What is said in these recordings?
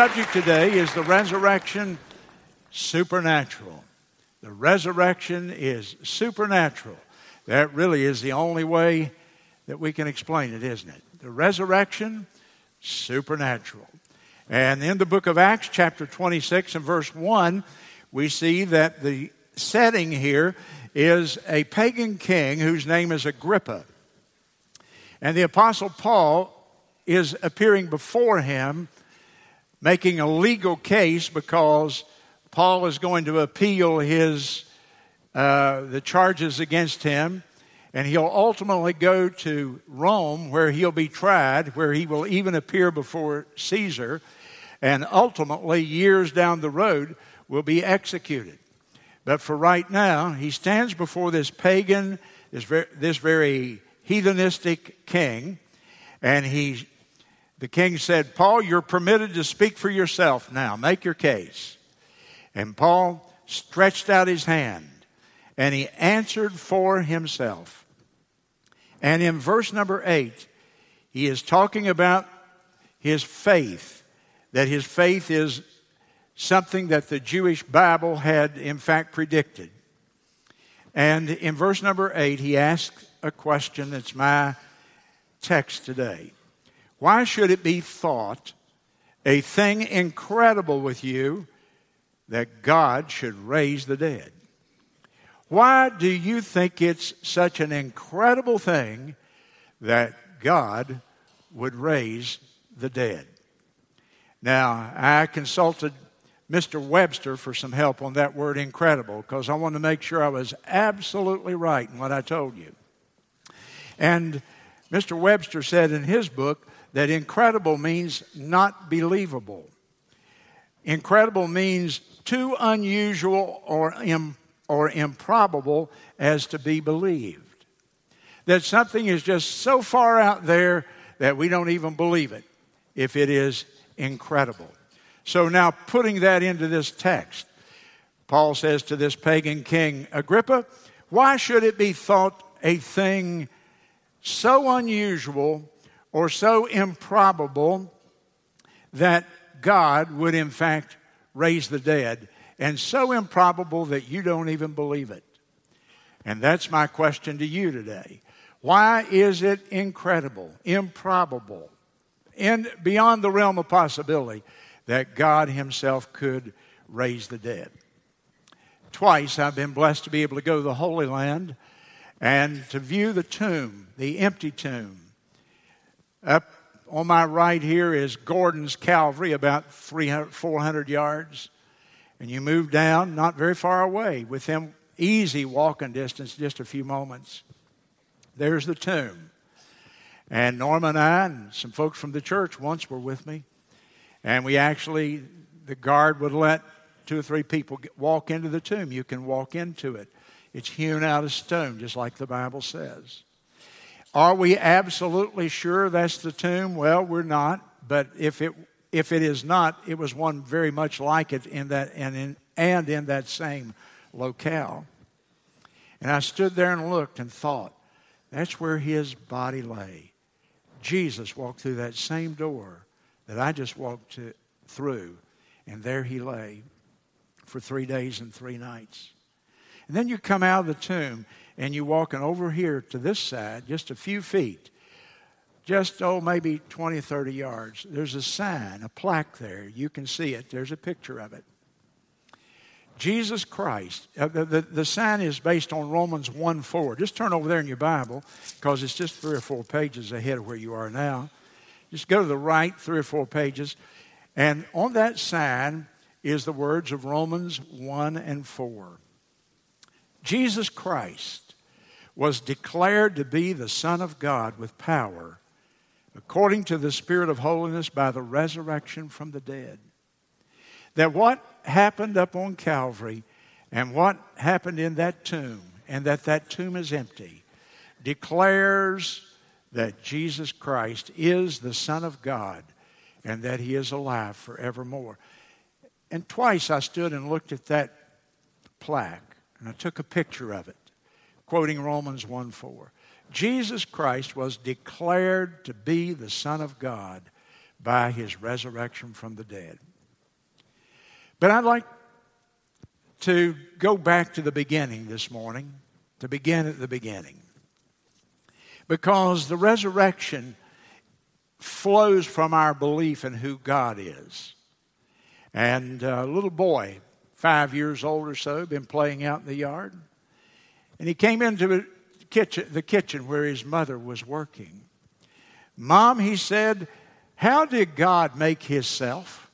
subject today is the resurrection supernatural. The resurrection is supernatural. That really is the only way that we can explain it, isn't it? The resurrection, supernatural. And in the book of Acts, chapter 26 and verse 1, we see that the setting here is a pagan king whose name is Agrippa. And the Apostle Paul is appearing before him, making a legal case because Paul is going to appeal his, uh, the charges against him. And he'll ultimately go to Rome where he'll be tried, where he will even appear before Caesar, and ultimately, years down the road, will be executed. But for right now, he stands before this pagan, this very, this very heathenistic king, and he, the king said, Paul, you're permitted to speak for yourself now. Make your case. And Paul stretched out his hand and he answered for himself. And in verse number eight, he is talking about his faith, that his faith is something that the Jewish Bible had in fact predicted. And in verse number eight, he asks a question that's my text today. Why should it be thought a thing incredible with you that God should raise the dead? Why do you think it's such an incredible thing that God would raise the dead? Now, I consulted Mr. Webster for some help on that word incredible because I wanted to make sure I was absolutely right in what I told you. And Mr. Webster said in his book that incredible means not believable. Incredible means too unusual or, Im- or improbable as to be believed. That something is just so far out there that we don't even believe it if it is incredible. So now, putting that into this text, Paul says to this pagan king, Agrippa, why should it be thought a thing so unusual or so improbable that God would, in fact, raise the dead, and so improbable that you don't even believe it? And that's my question to you today. Why is it incredible, improbable, and beyond the realm of possibility that God Himself could raise the dead? Twice I've been blessed to be able to go to the Holy Land and to view the tomb, the empty tomb. Up on my right here is Gordon's Calvary, about 300, 400 yards. And you move down, not very far away, within easy walking distance, just a few moments. There's the tomb. And Norma and I and some folks from the church once were with me. And we actually, the guard would let two or three people get, walk into the tomb. You can walk into it. It's hewn out of stone, just like the Bible says. Are we absolutely sure that's the tomb? Well, we're not. But if it if it is not, it was one very much like it in that and in and in that same locale. And I stood there and looked and thought, that's where his body lay. Jesus walked through that same door that I just walked to, through, and there he lay for three days and three nights. And then you come out of the tomb and you're walking over here to this side, just a few feet, just, oh, maybe 20, 30 yards. There's a sign, a plaque there. You can see it. There's a picture of it. Jesus Christ. Uh, the, the, the, sign is based on Romans 1 4. Just turn over there in your Bible because it's just three or four pages ahead of where you are now. Just go to the right, three or four pages. And on that sign is the words of Romans 1 and 4. Jesus Christ was declared to be the Son of God with power, according to the Spirit of holiness, by the resurrection from the dead. That what happened up on Calvary and what happened in that tomb, and that that tomb is empty, declares that Jesus Christ is the Son of God and that He is alive forevermore. And twice I stood and looked at that plaque and I took a picture of it, quoting Romans 1 4. Jesus Christ was declared to be the Son of God by his resurrection from the dead. But I'd like to go back to the beginning this morning, to begin at the beginning. Because the resurrection flows from our belief in who God is. And a little boy, five years old or so, been playing out in the yard. And he came into the kitchen, the kitchen where his mother was working. Mom, he said, how did God make himself?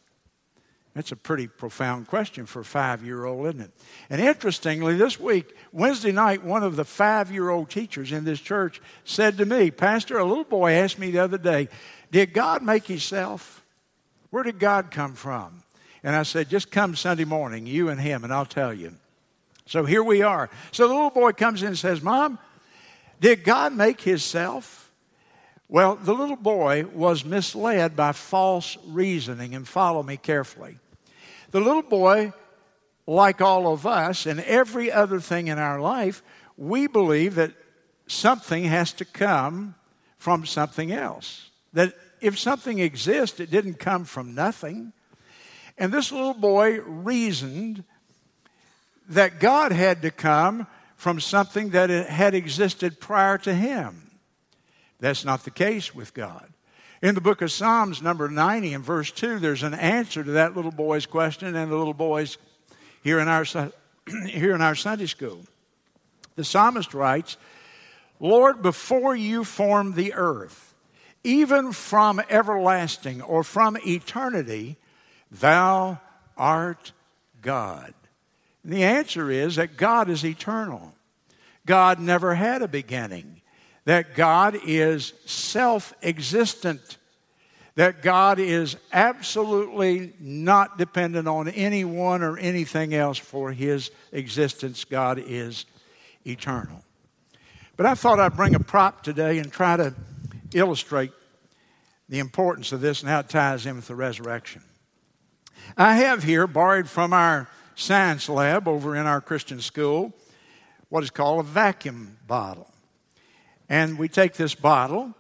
That's a pretty profound question for a five year old, isn't it? And interestingly, this week, Wednesday night, one of the five year old teachers in this church said to me, Pastor, a little boy asked me the other day, Did God make himself? Where did God come from? And I said, Just come Sunday morning, you and him, and I'll tell you. So here we are. So the little boy comes in and says, Mom, did God make himself? Well, the little boy was misled by false reasoning, and follow me carefully. The little boy, like all of us and every other thing in our life, we believe that something has to come from something else. That if something exists, it didn't come from nothing. And this little boy reasoned that God had to come from something that had existed prior to him. That's not the case with God. In the book of Psalms, number 90 and verse 2, there's an answer to that little boy's question and the little boy's here in our, here in our Sunday school. The psalmist writes, Lord, before you formed the earth, even from everlasting or from eternity, thou art God. And the answer is that God is eternal. God never had a beginning that God is self existent, that God is absolutely not dependent on anyone or anything else for his existence. God is eternal. But I thought I'd bring a prop today and try to illustrate the importance of this and how it ties in with the resurrection. I have here, borrowed from our science lab over in our Christian school, what is called a vacuum bottle. And we take this bottle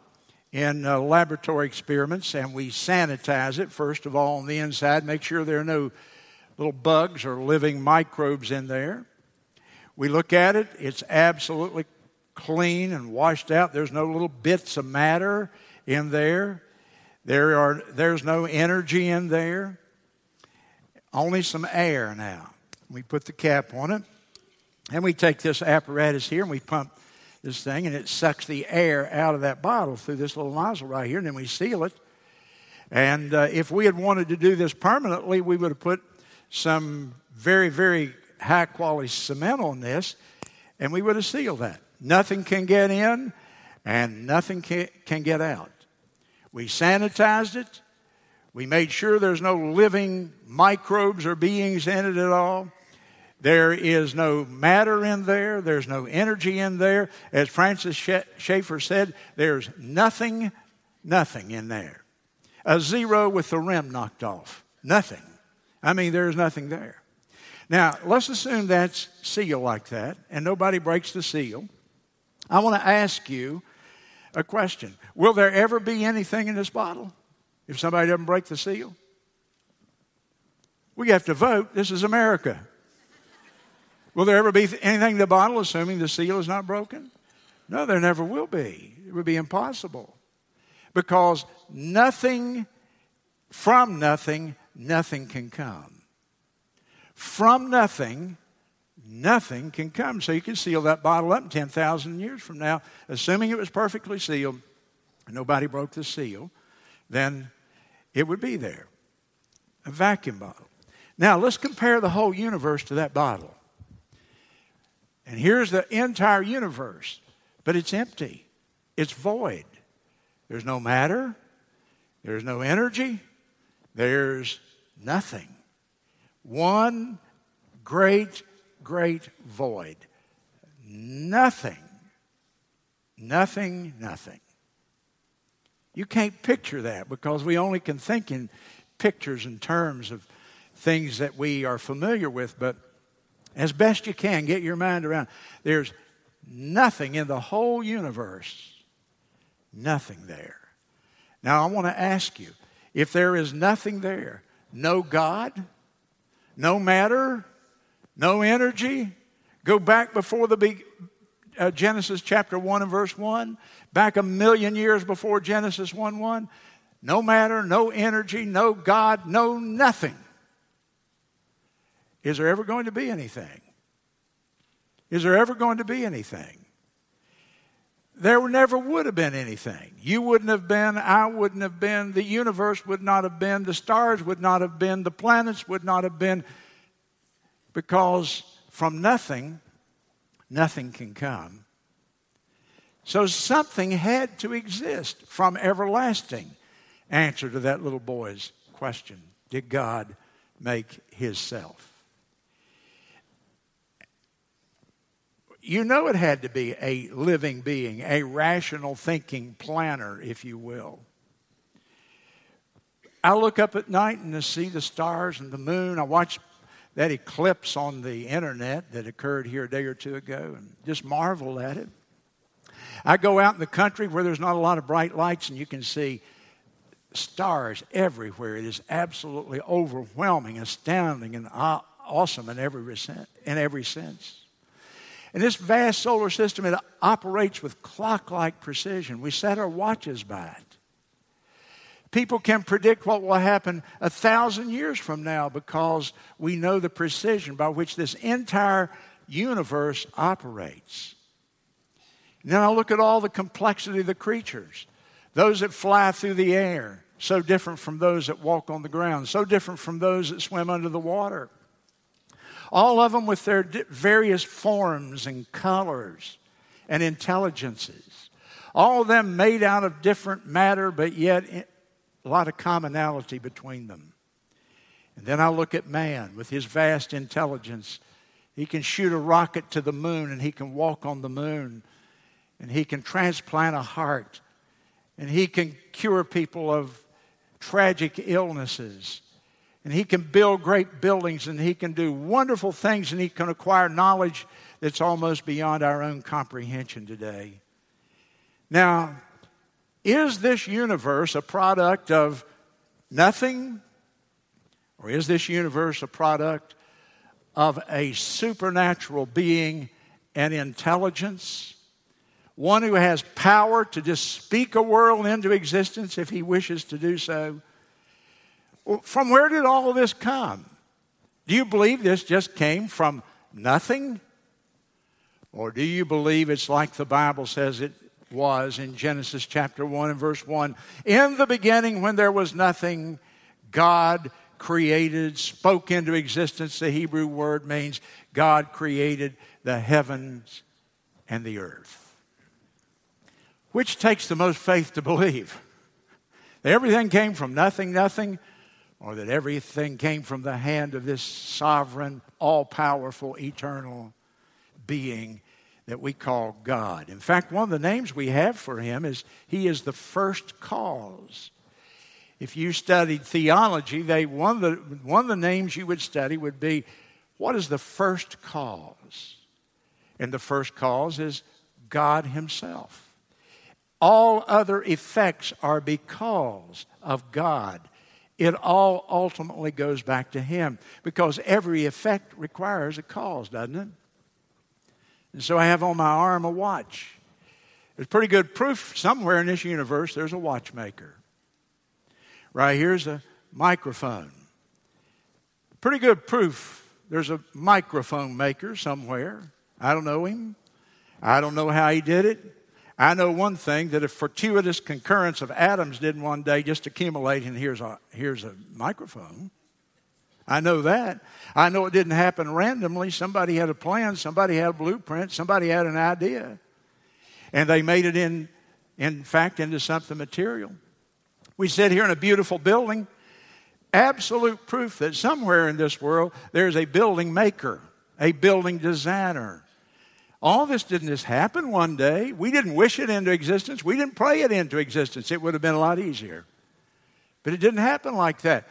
in uh, laboratory experiments and we sanitize it, first of all, on the inside, make sure there are no little bugs or living microbes in there. We look at it, it's absolutely clean and washed out. There's no little bits of matter in there. There are, there's no energy in there, only some air now. We put the cap on it, and we take this apparatus here and we pump this thing, and it sucks the air out of that bottle through this little nozzle right here, and then we seal it. And uh, if we had wanted to do this permanently, we would have put some very, very high quality cement on this, and we would have sealed that. Nothing can get in, and nothing can, can get out. We sanitized it. We made sure there's no living microbes or beings in it at all. There is no matter in there, there's no energy in there. As Francis Schaeffer said, there's nothing, nothing in there. A zero with the rim knocked off. Nothing. I mean, there's nothing there. Now, let's assume that's sealed like that, and nobody breaks the seal. I want to ask you a question Will there ever be anything in this bottle if somebody doesn't break the seal? We have to vote. This is America. Will there ever be anything in the bottle assuming the seal is not broken? No, there never will be. It would be impossible. Because nothing, from nothing, nothing can come. From nothing, nothing can come. So you can seal that bottle up 10,000 years from now, assuming it was perfectly sealed, and nobody broke the seal, then it would be there. A vacuum bottle. Now let's compare the whole universe to that bottle. And here's the entire universe, but it's empty, it's void. There's no matter, there's no energy, there's nothing. One great, great void. Nothing. Nothing, nothing. You can't picture that because we only can think in pictures and terms of things that we are familiar with, but as best you can, get your mind around. There's nothing in the whole universe, nothing there. Now, I want to ask you if there is nothing there, no God, no matter, no energy, go back before the big, uh, Genesis chapter 1 and verse 1, back a million years before Genesis 1 1, no matter, no energy, no God, no nothing. Is there ever going to be anything? Is there ever going to be anything? There never would have been anything. You wouldn't have been, I wouldn't have been, the universe would not have been, the stars would not have been, the planets would not have been, because from nothing, nothing can come. So something had to exist from everlasting. Answer to that little boy's question Did God make his self? You know it had to be a living being, a rational thinking planner, if you will. I look up at night and I see the stars and the moon. I watch that eclipse on the internet that occurred here a day or two ago and just marvel at it. I go out in the country where there's not a lot of bright lights and you can see stars everywhere. It is absolutely overwhelming, astounding, and awesome in every, in every sense. And this vast solar system, it operates with clock like precision. We set our watches by it. People can predict what will happen a thousand years from now because we know the precision by which this entire universe operates. And then I look at all the complexity of the creatures those that fly through the air, so different from those that walk on the ground, so different from those that swim under the water all of them with their various forms and colors and intelligences. All of them made out of different matter, but yet a lot of commonality between them. And then I look at man with his vast intelligence. He can shoot a rocket to the moon and he can walk on the moon and he can transplant a heart and he can cure people of tragic illnesses and he can build great buildings and he can do wonderful things and he can acquire knowledge that's almost beyond our own comprehension today. Now, is this universe a product of nothing? Or is this universe a product of a supernatural being and intelligence? One who has power to just speak a world into existence if he wishes to do so from where did all this come? Do you believe this just came from nothing? Or do you believe it's like the Bible says it was in Genesis chapter 1 and verse 1? In the beginning, when there was nothing, God created, spoke into existence. The Hebrew word means God created the heavens and the earth. Which takes the most faith to believe? Everything came from nothing, nothing, or that everything came from the hand of this sovereign, all powerful, eternal being that we call God. In fact, one of the names we have for him is he is the first cause. If you studied theology, they, one, of the, one of the names you would study would be what is the first cause? And the first cause is God Himself. All other effects are because of God it all ultimately goes back to Him because every effect requires a cause, doesn't it? And so I have on my arm a watch. There's pretty good proof somewhere in this universe there's a watchmaker. Right here's a microphone. Pretty good proof there's a microphone maker somewhere. I don't know him. I don't know how he did it. I know one thing that a fortuitous concurrence of atoms didn't one day just accumulate and here's a, here's a microphone. I know that. I know it didn't happen randomly. Somebody had a plan, somebody had a blueprint, somebody had an idea. And they made it in, in fact, into something material. We sit here in a beautiful building. Absolute proof that somewhere in this world there's a building maker, a building designer, all this didn't just happen one day. We didn't wish it into existence. We didn't pray it into existence. It would have been a lot easier. But it didn't happen like that.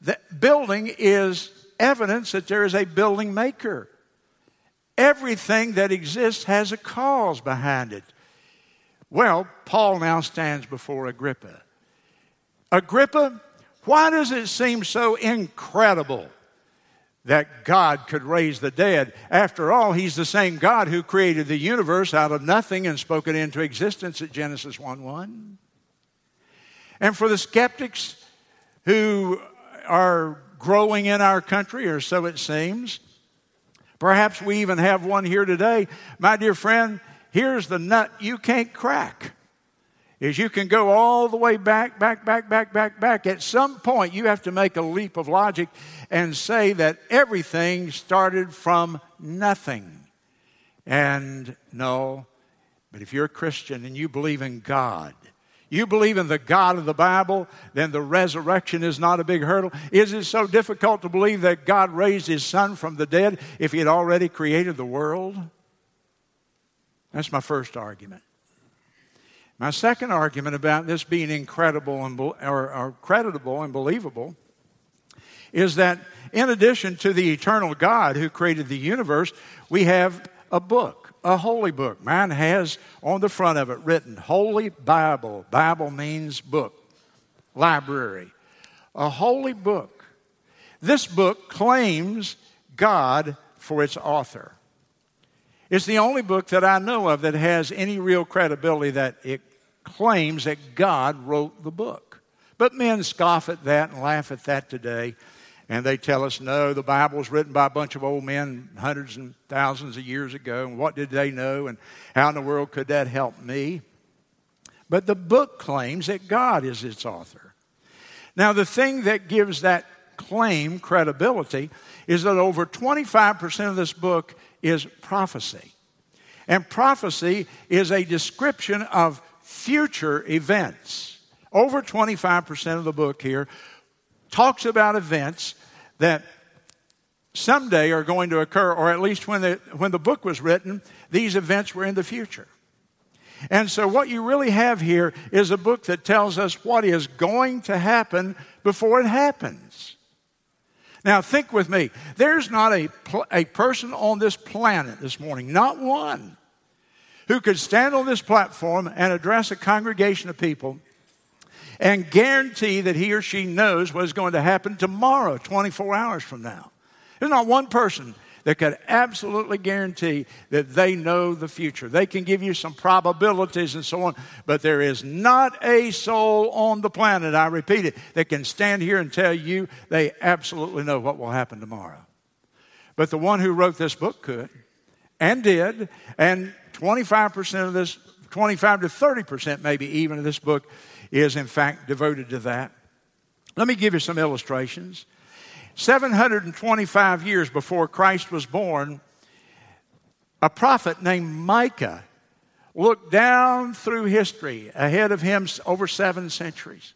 The building is evidence that there is a building maker. Everything that exists has a cause behind it. Well, Paul now stands before Agrippa. Agrippa, Why does it seem so incredible that God could raise the dead? After all, He's the same God who created the universe out of nothing and spoke it into existence at Genesis 1 1. And for the skeptics who are growing in our country, or so it seems, perhaps we even have one here today. My dear friend, here's the nut you can't crack is you can go all the way back, back, back, back, back, back. At some point, you have to make a leap of logic and say that everything started from nothing. And no, but if you're a Christian and you believe in God, you believe in the God of the Bible, then the resurrection is not a big hurdle. Is it so difficult to believe that God raised his son from the dead if he had already created the world? That's my first argument. My second argument about this being incredible and, or, or creditable and believable is that in addition to the eternal God who created the universe, we have a book, a holy book. Mine has on the front of it written Holy Bible. Bible means book, library. A holy book. This book claims God for its author. It's the only book that I know of that has any real credibility that it claims that God wrote the book. But men scoff at that and laugh at that today. And they tell us, no, the Bible was written by a bunch of old men hundreds and thousands of years ago. And what did they know? And how in the world could that help me? But the book claims that God is its author. Now, the thing that gives that claim credibility is that over 25% of this book is prophecy. And prophecy is a description of future events. Over 25% of the book here talks about events that someday are going to occur, or at least when the, when the book was written, these events were in the future. And so, what you really have here is a book that tells us what is going to happen before it happens. Now, think with me. There's not a, a person on this planet this morning, not one, who could stand on this platform and address a congregation of people and guarantee that he or she knows what is going to happen tomorrow, 24 hours from now. There's not one person that could absolutely guarantee that they know the future. They can give you some probabilities and so on, but there is not a soul on the planet, I repeat it, that can stand here and tell you they absolutely know what will happen tomorrow. But the one who wrote this book could and did, and 25% of this, 25 to 30% maybe even of this book is in fact devoted to that. Let me give you some illustrations. 725 years before Christ was born, a prophet named Micah looked down through history ahead of him over seven centuries.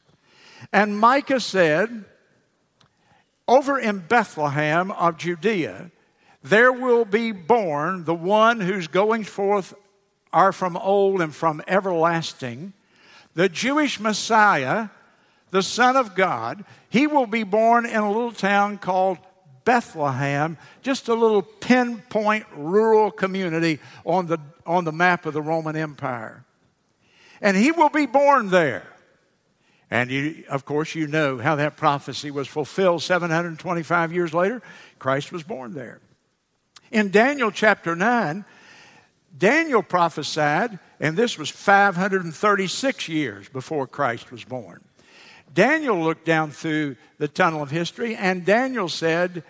And Micah said, Over in Bethlehem of Judea, there will be born the one whose goings forth are from old and from everlasting, the Jewish Messiah, the Son of God. He will be born in a little town called Bethlehem, just a little pinpoint rural community on the, on the map of the Roman Empire. And he will be born there. And you, of course, you know how that prophecy was fulfilled 725 years later. Christ was born there. In Daniel chapter 9, Daniel prophesied, and this was 536 years before Christ was born. Daniel looked down through the tunnel of history, and Daniel said,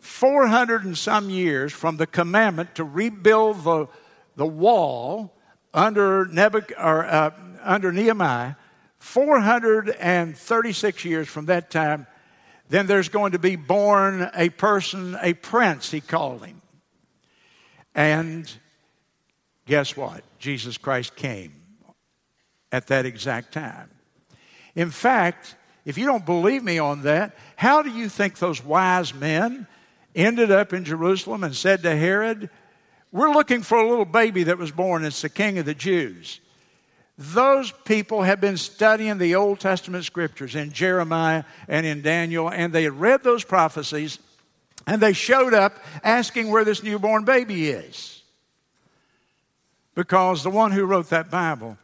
400 and some years from the commandment to rebuild the, the wall under, Nebuch- or, uh, under Nehemiah, 436 years from that time, then there's going to be born a person, a prince, he called him. And guess what? Jesus Christ came at that exact time. In fact, if you don't believe me on that, how do you think those wise men ended up in Jerusalem and said to Herod, We're looking for a little baby that was born, it's the king of the Jews? Those people had been studying the Old Testament scriptures in Jeremiah and in Daniel, and they had read those prophecies, and they showed up asking where this newborn baby is. Because the one who wrote that Bible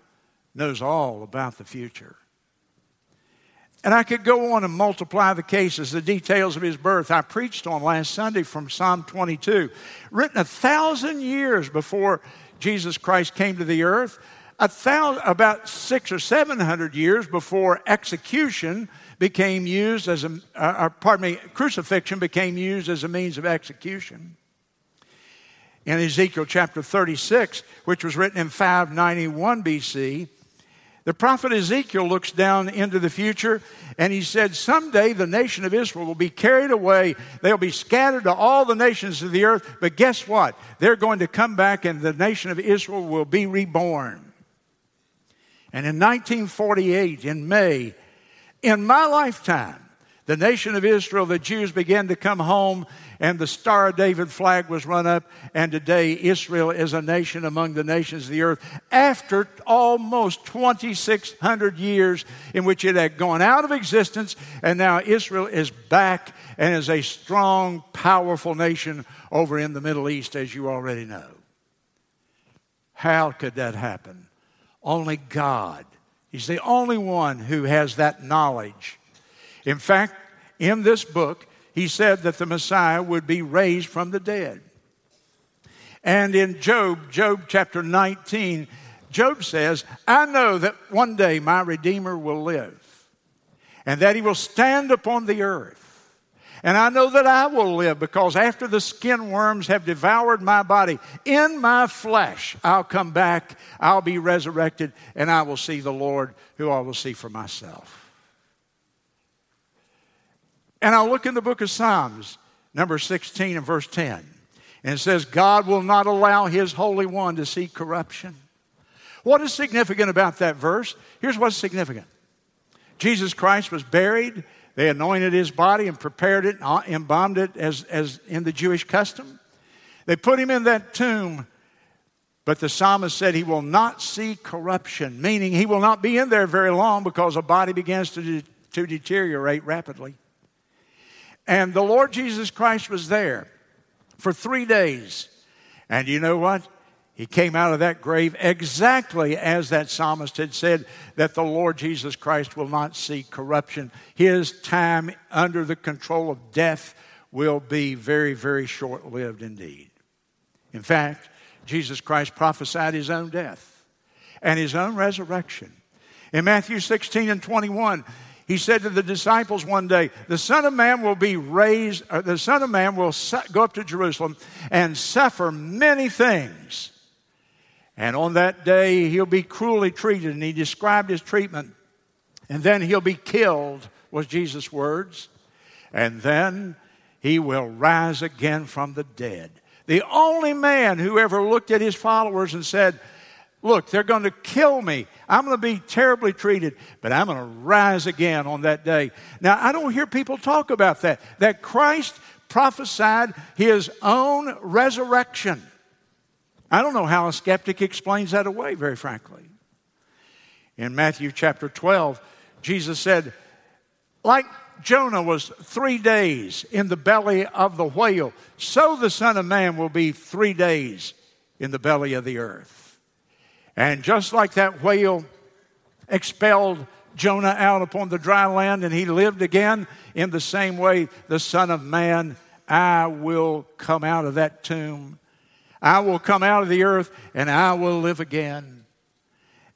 knows all about the future. And I could go on and multiply the cases, the details of his birth. I preached on last Sunday from Psalm 22, written a thousand years before Jesus Christ came to the earth, a thousand, about six or seven hundred years before execution became used as a, uh, uh, pardon me, crucifixion became used as a means of execution. In Ezekiel chapter 36, which was written in 591 BC, the prophet Ezekiel looks down into the future and he said, Someday the nation of Israel will be carried away. They'll be scattered to all the nations of the earth. But guess what? They're going to come back and the nation of Israel will be reborn. And in 1948, in May, in my lifetime, the nation of Israel, the Jews began to come home, and the Star of David flag was run up. And today, Israel is a nation among the nations of the earth after almost 2,600 years in which it had gone out of existence. And now Israel is back and is a strong, powerful nation over in the Middle East, as you already know. How could that happen? Only God. He's the only one who has that knowledge in fact, in this book, he said that the Messiah would be raised from the dead. And in Job, Job chapter 19, Job says, I know that one day my Redeemer will live and that he will stand upon the earth. And I know that I will live because after the skin worms have devoured my body, in my flesh I'll come back, I'll be resurrected, and I will see the Lord who I will see for myself. And I'll look in the book of Psalms, number 16 and verse 10. And it says, God will not allow his Holy One to see corruption. What is significant about that verse? Here's what's significant Jesus Christ was buried. They anointed his body and prepared it, and embalmed it as, as in the Jewish custom. They put him in that tomb, but the psalmist said he will not see corruption, meaning he will not be in there very long because a body begins to, de- to deteriorate rapidly. And the Lord Jesus Christ was there for three days. And you know what? He came out of that grave exactly as that psalmist had said that the Lord Jesus Christ will not see corruption. His time under the control of death will be very, very short lived indeed. In fact, Jesus Christ prophesied his own death and his own resurrection. In Matthew 16 and 21, he said to the disciples one day, The Son of Man will be raised, uh, the Son of Man will go up to Jerusalem and suffer many things. And on that day, he'll be cruelly treated. And he described his treatment. And then he'll be killed, was Jesus' words. And then he will rise again from the dead. The only man who ever looked at his followers and said, Look, they're going to kill me. I'm going to be terribly treated, but I'm going to rise again on that day. Now, I don't hear people talk about that, that Christ prophesied his own resurrection. I don't know how a skeptic explains that away, very frankly. In Matthew chapter 12, Jesus said, like Jonah was three days in the belly of the whale, so the Son of Man will be three days in the belly of the earth. And just like that whale expelled Jonah out upon the dry land and he lived again, in the same way, the Son of Man, I will come out of that tomb. I will come out of the earth and I will live again.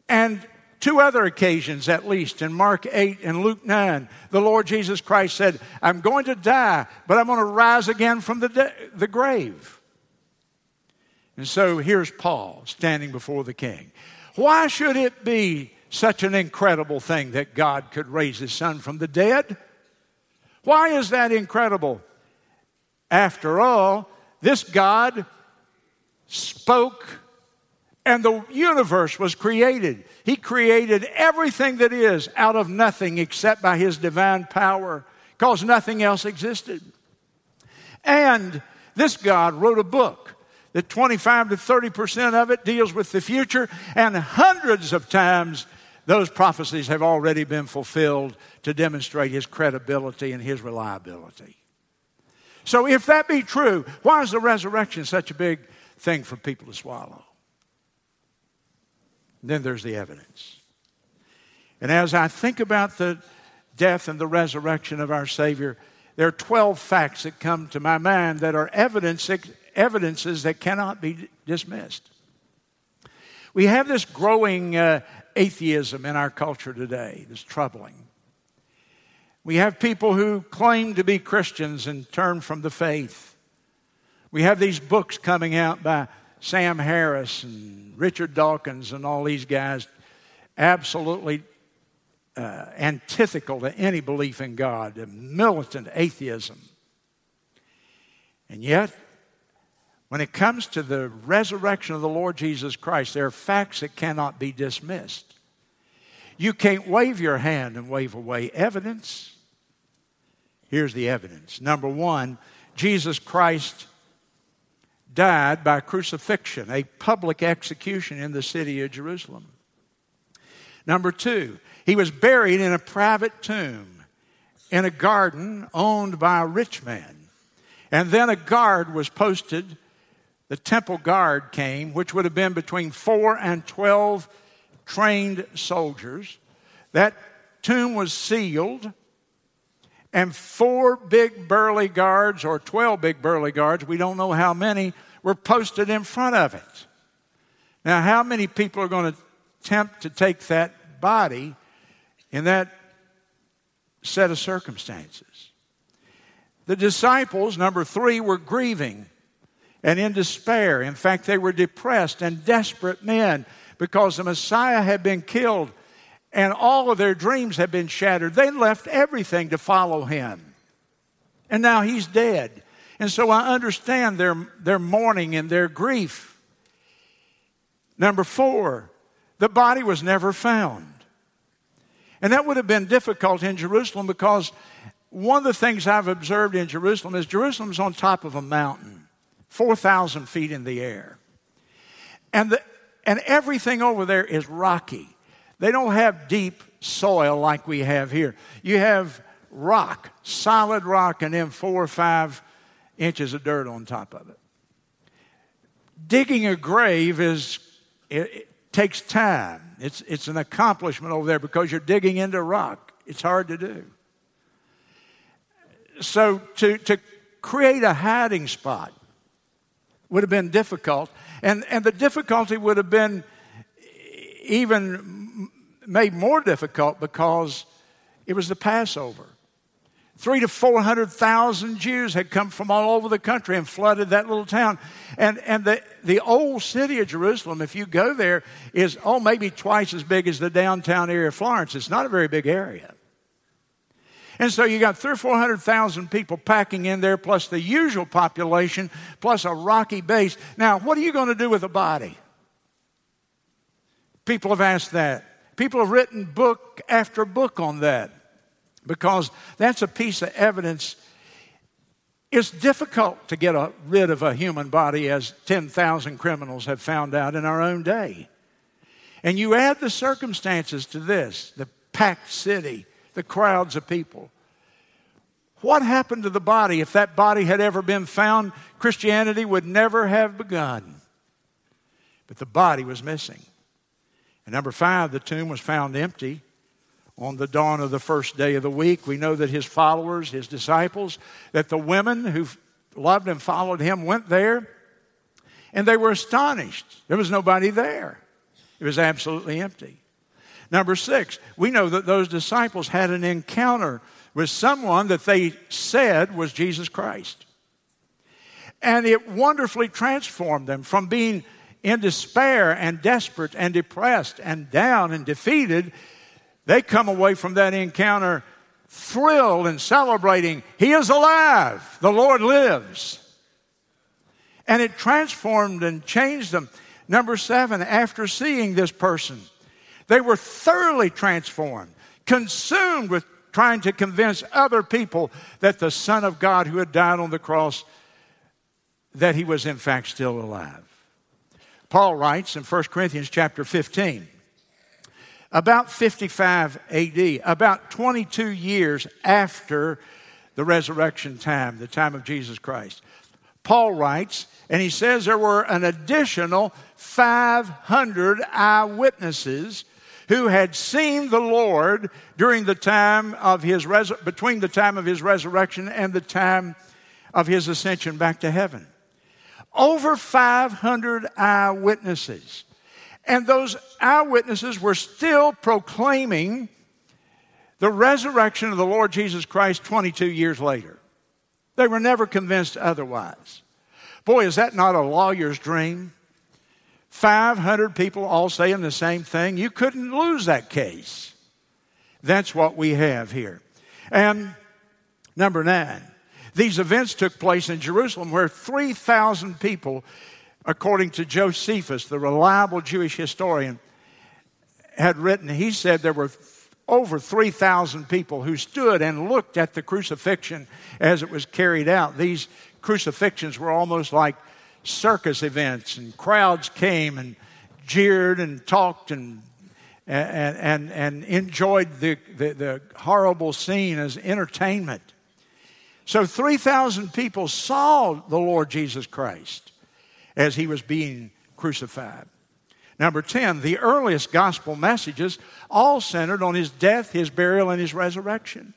And two other occasions, at least, in Mark 8 and Luke 9, the Lord Jesus Christ said, I'm going to die, but I'm going to rise again from the, de- the grave. And so here's Paul standing before the king. Why should it be such an incredible thing that God could raise his son from the dead? Why is that incredible? After all, this God spoke and the universe was created. He created everything that is out of nothing except by his divine power, because nothing else existed. And this God wrote a book that 25 to 30% of it deals with the future, and hundreds of times those prophecies have already been fulfilled to demonstrate his credibility and his reliability. So, if that be true, why is the resurrection such a big thing for people to swallow? And then there's the evidence. And as I think about the death and the resurrection of our Savior, there are 12 facts that come to my mind that are evidence, evidences that cannot be dismissed. We have this growing uh, atheism in our culture today that's troubling. We have people who claim to be Christians and turn from the faith. We have these books coming out by Sam Harris and Richard Dawkins and all these guys, absolutely uh, antithetical to any belief in God, militant atheism. And yet, when it comes to the resurrection of the Lord Jesus Christ, there are facts that cannot be dismissed. You can't wave your hand and wave away evidence. Here's the evidence. Number one, Jesus Christ died by crucifixion, a public execution in the city of Jerusalem. Number two, he was buried in a private tomb in a garden owned by a rich man. And then a guard was posted. The temple guard came, which would have been between four and 12 trained soldiers. That tomb was sealed, and four big burly guards, or 12 big burly guards, we don't know how many, were posted in front of it. Now, how many people are going to attempt to take that body in that set of circumstances? The disciples, number three, were grieving and in despair. In fact, they were depressed and desperate men because the Messiah had been killed and all of their dreams had been shattered. They left everything to follow him. And now he's dead. And so I understand their, their mourning and their grief. Number four, the body was never found. And that would have been difficult in Jerusalem because one of the things I've observed in Jerusalem is Jerusalem's on top of a mountain, 4,000 feet in the air. And, the, and everything over there is rocky. They don't have deep soil like we have here. You have rock, solid rock, and then four or five inches of dirt on top of it. Digging a grave is it, it takes time. It's, it's an accomplishment over there because you're digging into rock. It's hard to do. So to, to create a hiding spot would have been difficult. And, and the difficulty would have been even made more difficult because it was the Passover. Three to 400,000 Jews had come from all over the country and flooded that little town. And, and the, the old city of Jerusalem, if you go there, is, oh, maybe twice as big as the downtown area of Florence. It's not a very big area. And so you got three or 400,000 people packing in there, plus the usual population, plus a rocky base. Now, what are you going to do with a body? People have asked that. People have written book after book on that because that's a piece of evidence. It's difficult to get a, rid of a human body, as 10,000 criminals have found out in our own day. And you add the circumstances to this the packed city, the crowds of people. What happened to the body? If that body had ever been found, Christianity would never have begun. But the body was missing. And number five, the tomb was found empty on the dawn of the first day of the week. We know that his followers, his disciples, that the women who loved and followed him went there and they were astonished. There was nobody there, it was absolutely empty. Number six, we know that those disciples had an encounter with someone that they said was Jesus Christ. And it wonderfully transformed them from being in despair and desperate and depressed and down and defeated they come away from that encounter thrilled and celebrating. He is alive. The Lord lives. And it transformed and changed them. Number seven, after seeing this person, they were thoroughly transformed, consumed with trying to convince other people that the Son of God who had died on the cross, that he was in fact still alive. Paul writes in 1 Corinthians chapter 15, about 55 AD, about 22 years after the resurrection time, the time of Jesus Christ. Paul writes, and he says there were an additional 500 eyewitnesses who had seen the Lord during the time of his res- between the time of his resurrection and the time of his ascension back to heaven. Over 500 eyewitnesses. And those eyewitnesses were still proclaiming the resurrection of the Lord Jesus Christ 22 years later. They were never convinced otherwise. Boy, is that not a lawyer's dream? 500 people all saying the same thing. You couldn't lose that case. That's what we have here. And number nine, these events took place in Jerusalem where 3,000 people, according to Josephus, the reliable Jewish historian, had written, he said there were over 3,000 people who stood and looked at the crucifixion as it was carried out. These crucifixions were almost like circus events, and crowds came and jeered and talked and and, and, and enjoyed the, the, the horrible scene as entertainment. So 3,000 people saw the Lord Jesus Christ as he was being crucified. Number 10, the earliest gospel messages all centered on his death, his burial, and his resurrection.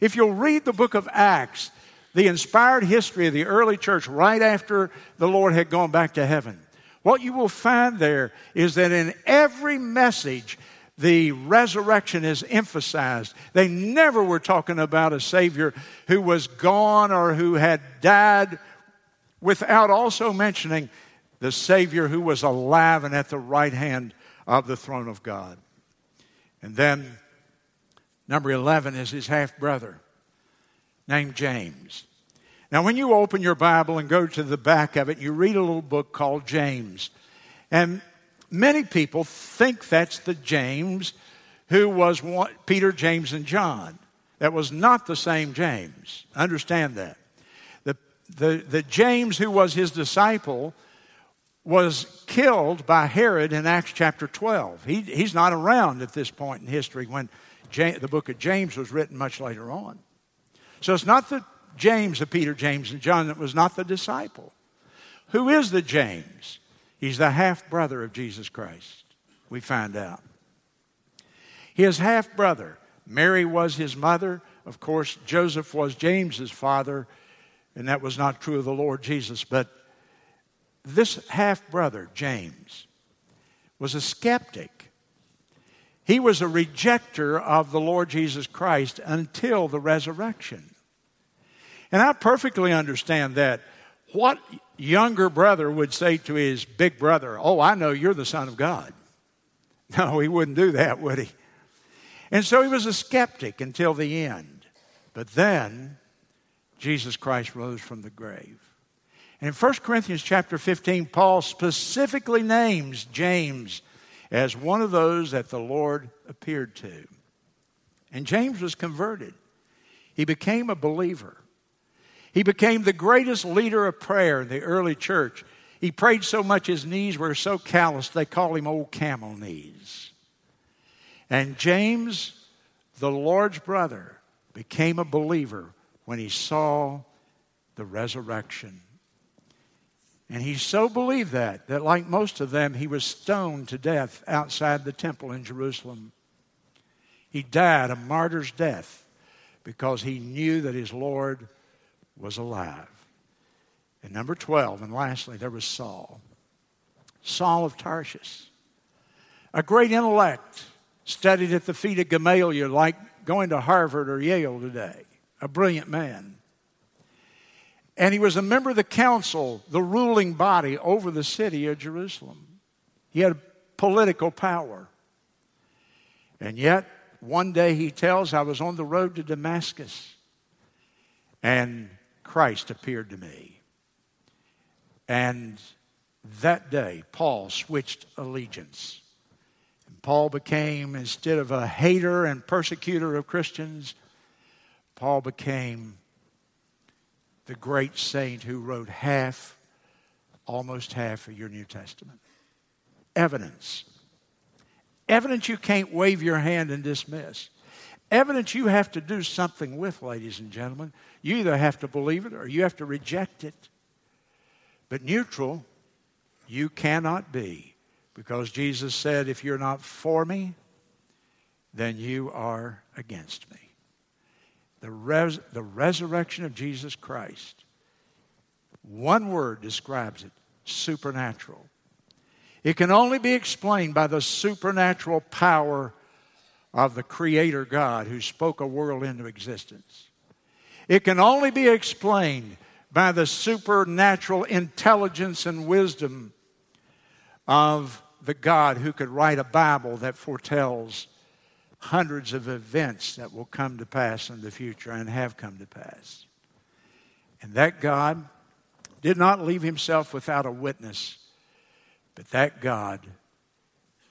If you'll read the book of Acts, the inspired history of the early church right after the Lord had gone back to heaven, what you will find there is that in every message, the resurrection is emphasized. They never were talking about a Savior who was gone or who had died without also mentioning the Savior who was alive and at the right hand of the throne of God. And then, number 11 is his half brother named James. Now, when you open your Bible and go to the back of it, you read a little book called James. And many people think that's the James who was one, Peter, James, and John. That was not the same James. Understand that. The, the, the James who was his disciple was killed by Herod in Acts chapter 12. He, he's not around at this point in history when James, the book of James was written much later on. So it's not the James of Peter, James, and John that was not the disciple. Who is the James? He's the half brother of Jesus Christ, we find out. His half brother, Mary was his mother. Of course, Joseph was James's father, and that was not true of the Lord Jesus. But this half brother, James, was a skeptic. He was a rejecter of the Lord Jesus Christ until the resurrection. And I perfectly understand that. What younger brother would say to his big brother, Oh, I know you're the Son of God? No, he wouldn't do that, would he? And so he was a skeptic until the end. But then Jesus Christ rose from the grave. And in 1 Corinthians chapter 15, Paul specifically names James as one of those that the Lord appeared to. And James was converted. He became a believer. He became the greatest leader of prayer in the early church. He prayed so much his knees were so calloused, they call him old camel knees. And James, the Lord's brother, became a believer when he saw the resurrection. And he so believed that, that like most of them, he was stoned to death outside the temple in Jerusalem. He died a martyr's death because he knew that his Lord was alive. And number 12, and lastly, there was Saul. Saul of Tarsus. A great intellect, studied at the feet of Gamaliel like going to Harvard or Yale today. A brilliant man. And he was a member of the council, the ruling body over the city of Jerusalem. He had political power. And yet, one day he tells, I was on the road to Damascus, and Christ appeared to me. And that day, Paul switched allegiance. And Paul became, instead of a hater and persecutor of Christians, Paul became the great saint who wrote half, almost half of your New Testament. Evidence. Evidence you can't wave your hand and dismiss. Evidence you have to do something with, ladies and gentlemen. You either have to believe it or you have to reject it. But neutral, you cannot be because Jesus said, if you're not for me, then you are against me. The, res- the resurrection of Jesus Christ, one word describes it supernatural. It can only be explained by the supernatural power of the Creator God who spoke a world into existence. It can only be explained by the supernatural intelligence and wisdom of the God who could write a Bible that foretells hundreds of events that will come to pass in the future and have come to pass. And that God did not leave himself without a witness, but that God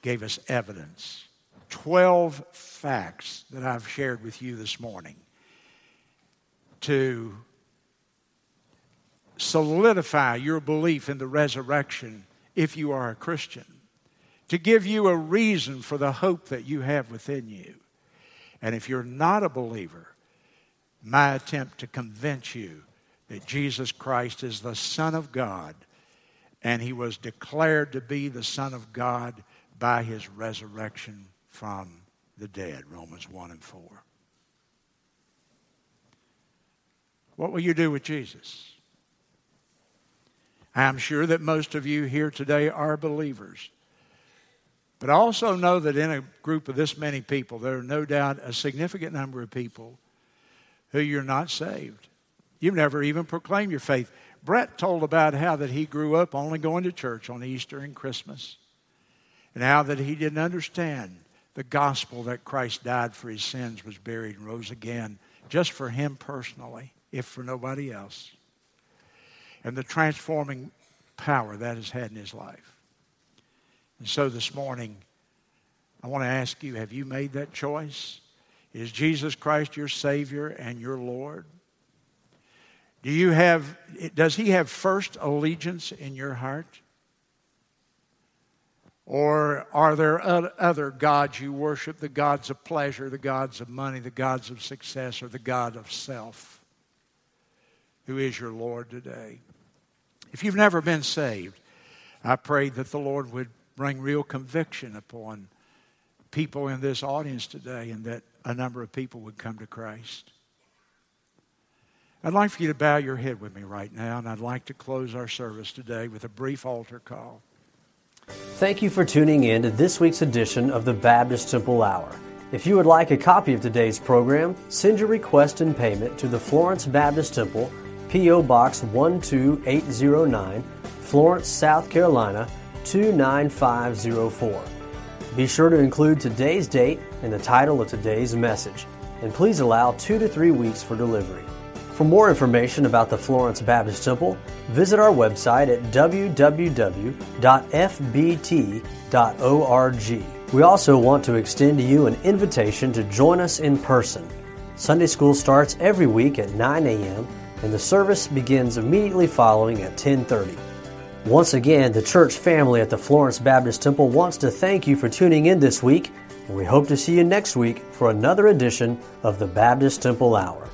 gave us evidence. 12 facts that I've shared with you this morning to solidify your belief in the resurrection if you are a Christian, to give you a reason for the hope that you have within you. And if you're not a believer, my attempt to convince you that Jesus Christ is the Son of God and he was declared to be the Son of God by his resurrection from the dead, Romans 1 and 4. What will you do with Jesus? I'm sure that most of you here today are believers. But I also know that in a group of this many people, there are no doubt a significant number of people who you're not saved. You've never even proclaimed your faith. Brett told about how that he grew up only going to church on Easter and Christmas, and how that he didn't understand the gospel that Christ died for his sins, was buried, and rose again, just for him personally, if for nobody else, and the transforming power that has had in his life. And so this morning, I want to ask you have you made that choice? Is Jesus Christ your Savior and your Lord? Do you have, does He have first allegiance in your heart? Or are there other gods you worship, the gods of pleasure, the gods of money, the gods of success, or the God of self, who is your Lord today? If you've never been saved, I pray that the Lord would bring real conviction upon people in this audience today and that a number of people would come to Christ. I'd like for you to bow your head with me right now, and I'd like to close our service today with a brief altar call. Thank you for tuning in to this week's edition of the Baptist Temple Hour. If you would like a copy of today's program, send your request and payment to the Florence Baptist Temple, P.O. Box 12809, Florence, South Carolina 29504. Be sure to include today's date and the title of today's message, and please allow two to three weeks for delivery. For more information about the Florence Baptist Temple, visit our website at www.fbt.org. We also want to extend to you an invitation to join us in person. Sunday school starts every week at 9 a.m. and the service begins immediately following at 10:30. Once again, the church family at the Florence Baptist Temple wants to thank you for tuning in this week, and we hope to see you next week for another edition of the Baptist Temple Hour.